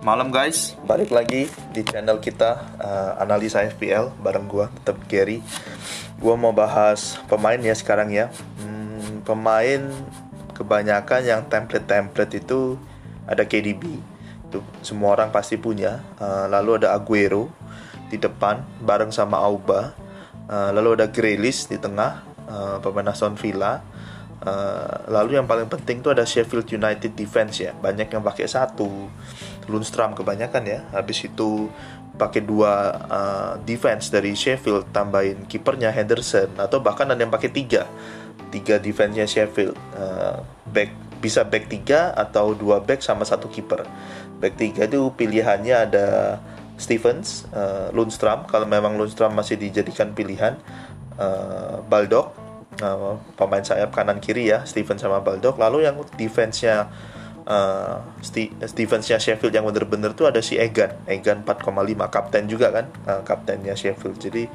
Malam guys, balik lagi di channel kita uh, Analisa FPL bareng gua tetap Gary. Gua mau bahas pemain ya sekarang ya. Hmm, pemain kebanyakan yang template-template itu ada KDB. Itu semua orang pasti punya. Uh, lalu ada Aguero di depan bareng sama Auba. Uh, lalu ada Grealish di tengah uh, pemain Aston Villa Uh, lalu yang paling penting tuh ada Sheffield United defense ya. Banyak yang pakai satu. Lundstrom kebanyakan ya. Habis itu pakai dua uh, defense dari Sheffield tambahin kipernya Henderson atau bahkan ada yang pakai tiga. Tiga defense-nya Sheffield. Uh, back bisa back tiga atau dua back sama satu kiper. Back tiga itu pilihannya ada Stevens uh, Lundstrom kalau memang Lundstrom masih dijadikan pilihan uh, Baldock uh, pemain sayap kanan kiri ya Steven sama Baldock. Lalu yang defense-nya uh, defense-nya Sheffield yang bener-bener tuh ada si Egan. Egan 4,5 kapten juga kan uh, kaptennya Sheffield. Jadi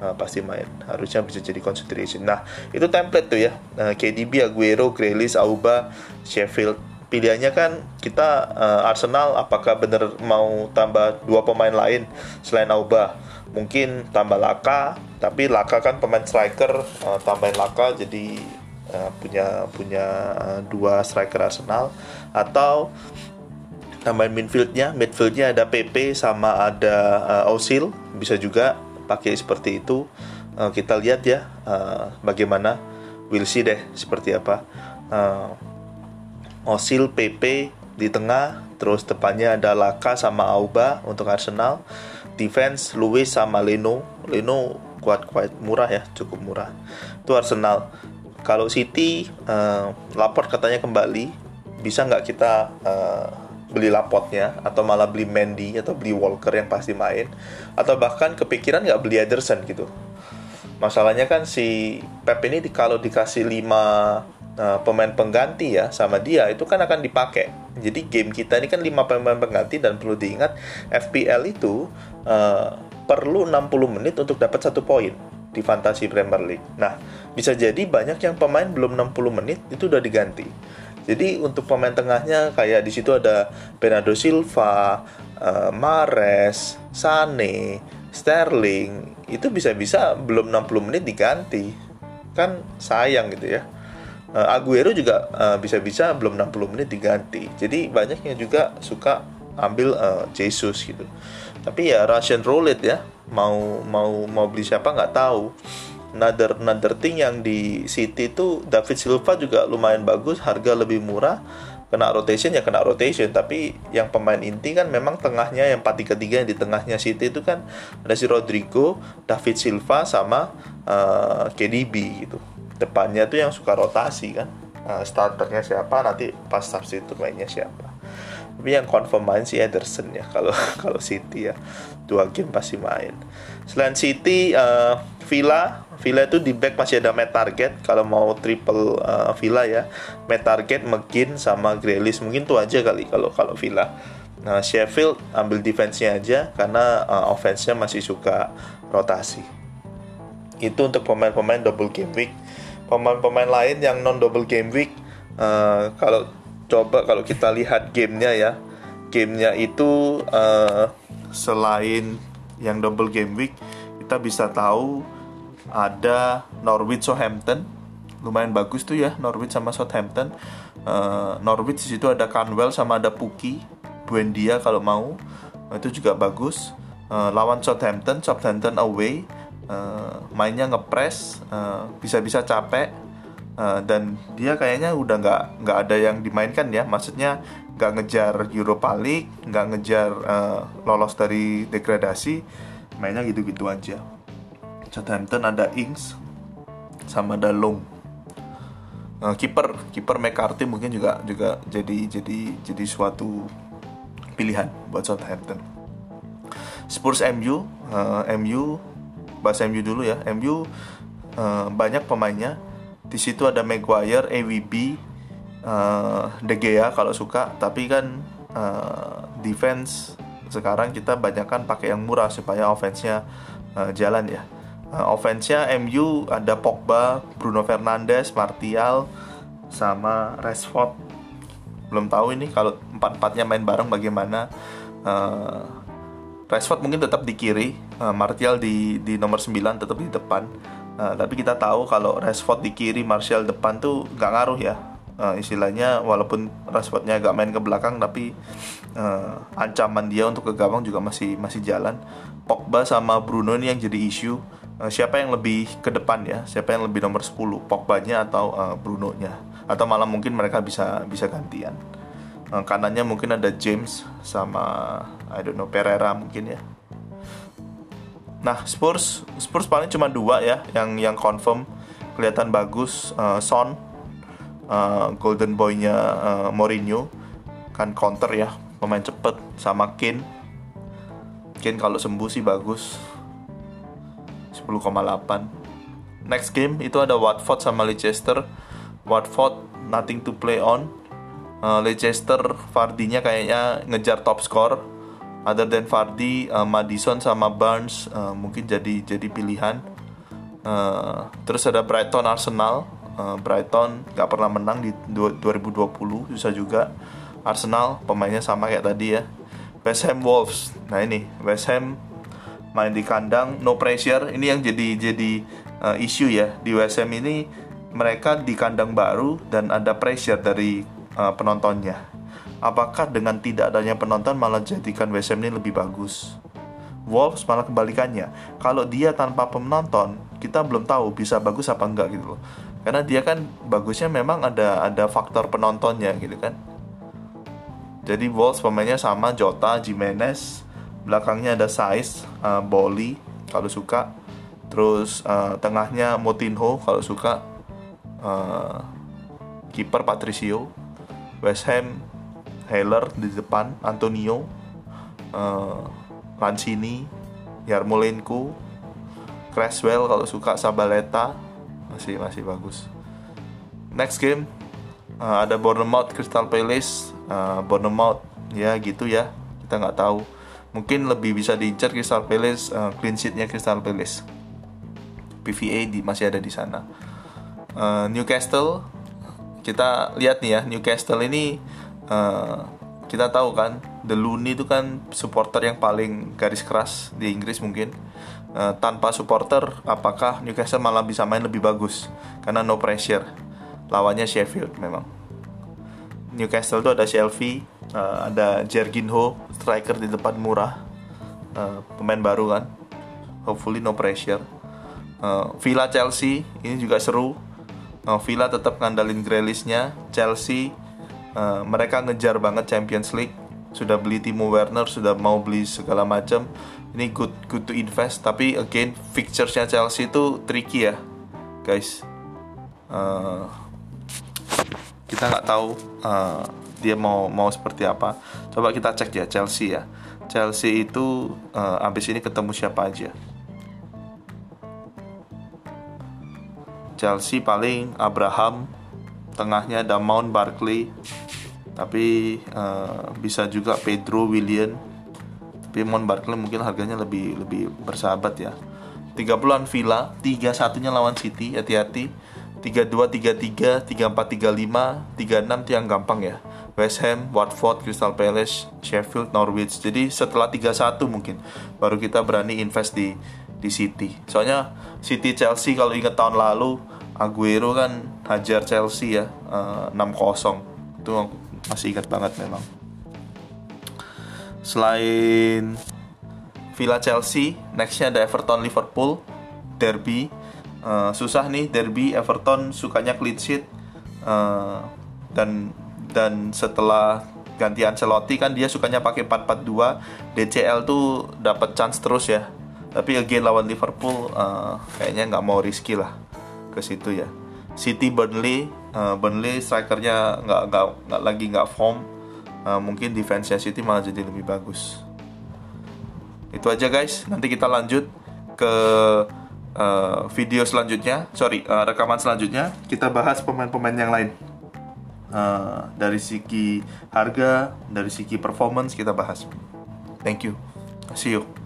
uh, pasti main. Harusnya bisa jadi consideration. Nah itu template tuh ya. Uh, KDB Aguero Grealish Auba Sheffield pilihannya kan kita uh, Arsenal apakah bener mau tambah dua pemain lain selain Auba? Mungkin tambah Laka tapi Laka kan pemain striker uh, tambahin Laka jadi uh, punya punya dua striker Arsenal. Atau tambahin midfieldnya midfieldnya ada PP sama ada uh, Osil bisa juga pakai seperti itu. Uh, kita lihat ya uh, bagaimana we'll see deh seperti apa. Uh, Osil PP di tengah terus depannya ada Laka sama Auba untuk Arsenal. Defense Luis sama Leno. Leno kuat kuat murah ya cukup murah. Itu Arsenal. Kalau City uh, lapor katanya kembali. Bisa nggak kita uh, beli lapotnya atau malah beli Mendy atau beli Walker yang pasti main? Atau bahkan kepikiran nggak beli Ederson gitu? Masalahnya kan si Pep ini kalau dikasih 5 uh, pemain pengganti ya sama dia itu kan akan dipakai. Jadi game kita ini kan 5 pemain pengganti dan perlu diingat FPL itu uh, perlu 60 menit untuk dapat satu poin di Fantasy Premier League. Nah, bisa jadi banyak yang pemain belum 60 menit itu udah diganti. Jadi untuk pemain tengahnya kayak di situ ada Bernardo Silva, uh, Mares, Sane, Sterling itu bisa-bisa belum 60 menit diganti. Kan sayang gitu ya uh, Aguero juga uh, bisa-bisa belum 60 menit diganti. Jadi banyak yang juga suka ambil uh, Jesus gitu. Tapi ya Russian roulette ya, mau mau mau beli siapa nggak tahu. Another another thing yang di City itu David Silva juga lumayan bagus, harga lebih murah. Kena rotation ya kena rotation, tapi yang pemain inti kan memang tengahnya yang 4-3-3 yang di tengahnya City itu kan ada si Rodrigo, David Silva sama uh, KDB gitu depannya tuh yang suka rotasi kan? Uh, starternya siapa nanti pas substitute mainnya siapa. Tapi yang confirm main si Ederson ya kalau kalau City ya. Dua game pasti main. Selain City uh, Villa Villa itu di back masih ada Matt Target. Kalau mau triple uh, Villa ya Matt Target McGinn sama Grealish. Mungkin tuh aja kali kalau kalau Villa. Nah, Sheffield ambil defense-nya aja karena uh, offense-nya masih suka rotasi. Itu untuk pemain-pemain double game week pemain-pemain lain yang non double game week. Uh, kalau coba kalau kita lihat gamenya ya gamenya itu uh, selain yang double game week kita bisa tahu ada Norwich Southampton. Lumayan bagus tuh ya Norwich sama Southampton. Uh, Norwich di situ ada Canwell sama ada Puki Buendia kalau mau. Itu juga bagus. Uh, lawan Southampton Southampton away uh, mainnya ngepres uh, bisa-bisa capek uh, dan dia kayaknya udah nggak nggak ada yang dimainkan ya. Maksudnya nggak ngejar Europa League nggak ngejar uh, lolos dari degradasi mainnya gitu-gitu aja. Southampton ada Ings sama ada Long uh, kiper kiper McCarthy mungkin juga juga jadi jadi jadi suatu pilihan buat Southampton. Spurs MU uh, MU bahas MU dulu ya. MU uh, eh, banyak pemainnya. Di situ ada Maguire, AWB, uh, eh, De Gea kalau suka. Tapi kan uh, defense sekarang kita banyakkan pakai yang murah supaya offense-nya uh, jalan ya. Uh, offense-nya MU ada Pogba, Bruno Fernandes, Martial, sama Rashford. Belum tahu ini kalau empat-empatnya main bareng bagaimana. uh, Rashford mungkin tetap di kiri, uh, Martial di di nomor 9 tetap di depan. Uh, tapi kita tahu kalau Rashford di kiri, Martial depan tuh nggak ngaruh ya. Uh, istilahnya walaupun Rashfordnya agak main ke belakang tapi uh, ancaman dia untuk ke gawang juga masih masih jalan. Pogba sama Bruno ini yang jadi isu. Uh, siapa yang lebih ke depan ya? Siapa yang lebih nomor 10? Pogba-nya atau uh, Bruno-nya? Atau malah mungkin mereka bisa bisa gantian. Uh, kanannya mungkin ada James sama I don't know Pereira mungkin ya. Nah Spurs Spurs paling cuma dua ya yang yang confirm kelihatan bagus uh, Son uh, Golden Boy-nya uh, Mourinho. Kan counter ya pemain cepet sama Kane. Kane kalau sembuh sih bagus. 10,8 next game itu ada Watford sama Leicester. Watford nothing to play on uh, Leicester Vardy-nya kayaknya ngejar top score other than Vardy, uh, Madison sama Barnes uh, mungkin jadi jadi pilihan. Uh, terus ada Brighton Arsenal. Uh, Brighton nggak pernah menang di 2020 susah juga. Arsenal pemainnya sama kayak tadi ya. West Ham Wolves. Nah ini West Ham main di kandang no pressure. Ini yang jadi jadi uh, isu ya di West Ham ini mereka di kandang baru dan ada pressure dari uh, penontonnya apakah dengan tidak adanya penonton malah jadikan West ini lebih bagus? Wolves malah kebalikannya. Kalau dia tanpa penonton, kita belum tahu bisa bagus apa enggak gitu loh. Karena dia kan bagusnya memang ada ada faktor penontonnya gitu kan. Jadi Wolves pemainnya sama Jota, Jimenez, belakangnya ada Saiz, uh, Boli kalau suka. Terus uh, tengahnya Motinho kalau suka. Uh, kiper Patricio. West Ham Heller di depan, Antonio, uh, Mancini, Yarmolenko, Creswell kalau suka Sabaleta masih masih bagus. Next game uh, ada Bournemouth Crystal Palace, uh, Bournemouth ya gitu ya kita nggak tahu. Mungkin lebih bisa diincar Crystal Palace, uh, clean sheetnya Crystal Palace. PVA di, masih ada di sana. Uh, Newcastle kita lihat nih ya Newcastle ini uh, kita tahu kan The Looney itu kan supporter yang paling garis keras di Inggris mungkin. Uh, tanpa supporter apakah Newcastle malah bisa main lebih bagus? Karena no pressure. Lawannya Sheffield memang. Newcastle itu ada Shelby uh, ada Jerginho striker di depan murah. Uh, pemain baru kan. Hopefully no pressure. Uh, Villa Chelsea ini juga seru Villa tetap ngandalin Grealishnya Chelsea uh, mereka ngejar banget Champions League. Sudah beli Timo Werner sudah mau beli segala macam ini good good to invest tapi again fixturesnya Chelsea itu tricky ya guys. Uh, kita nggak tahu uh, dia mau mau seperti apa. Coba kita cek ya Chelsea ya. Chelsea itu uh, abis ini ketemu siapa aja Chelsea paling Abraham tengahnya ada Mount Barkley tapi uh, bisa juga Pedro William tapi Mount Barkley mungkin harganya lebih lebih bersahabat ya. 30-an Villa 31 nya lawan City hati-hati. 32 33 34 35 36 itu yang gampang ya. West Ham, Watford, Crystal Palace, Sheffield, Norwich. Jadi setelah 31 mungkin baru kita berani invest di di City. Soalnya City Chelsea kalau ingat tahun lalu Aguero kan hajar Chelsea ya uh, eh, 6-0 itu masih ingat banget memang. Selain Villa Chelsea nextnya ada Everton Liverpool derby. Uh, susah nih derby Everton sukanya clean sheet. Uh, dan dan setelah ganti Ancelotti kan dia sukanya pakai 4-4-2 DCL tuh dapat chance terus ya tapi again lawan Liverpool uh, kayaknya nggak mau risky lah ke situ ya. City Burnley uh, Burnley strikernya nggak nggak lagi nggak form uh, mungkin defense-nya City malah jadi lebih bagus. Itu aja guys. Nanti kita lanjut ke uh, video selanjutnya. Sorry uh, rekaman selanjutnya. Kita bahas pemain-pemain yang lain. Uh, dari segi harga dari segi performance kita bahas. Thank you. See you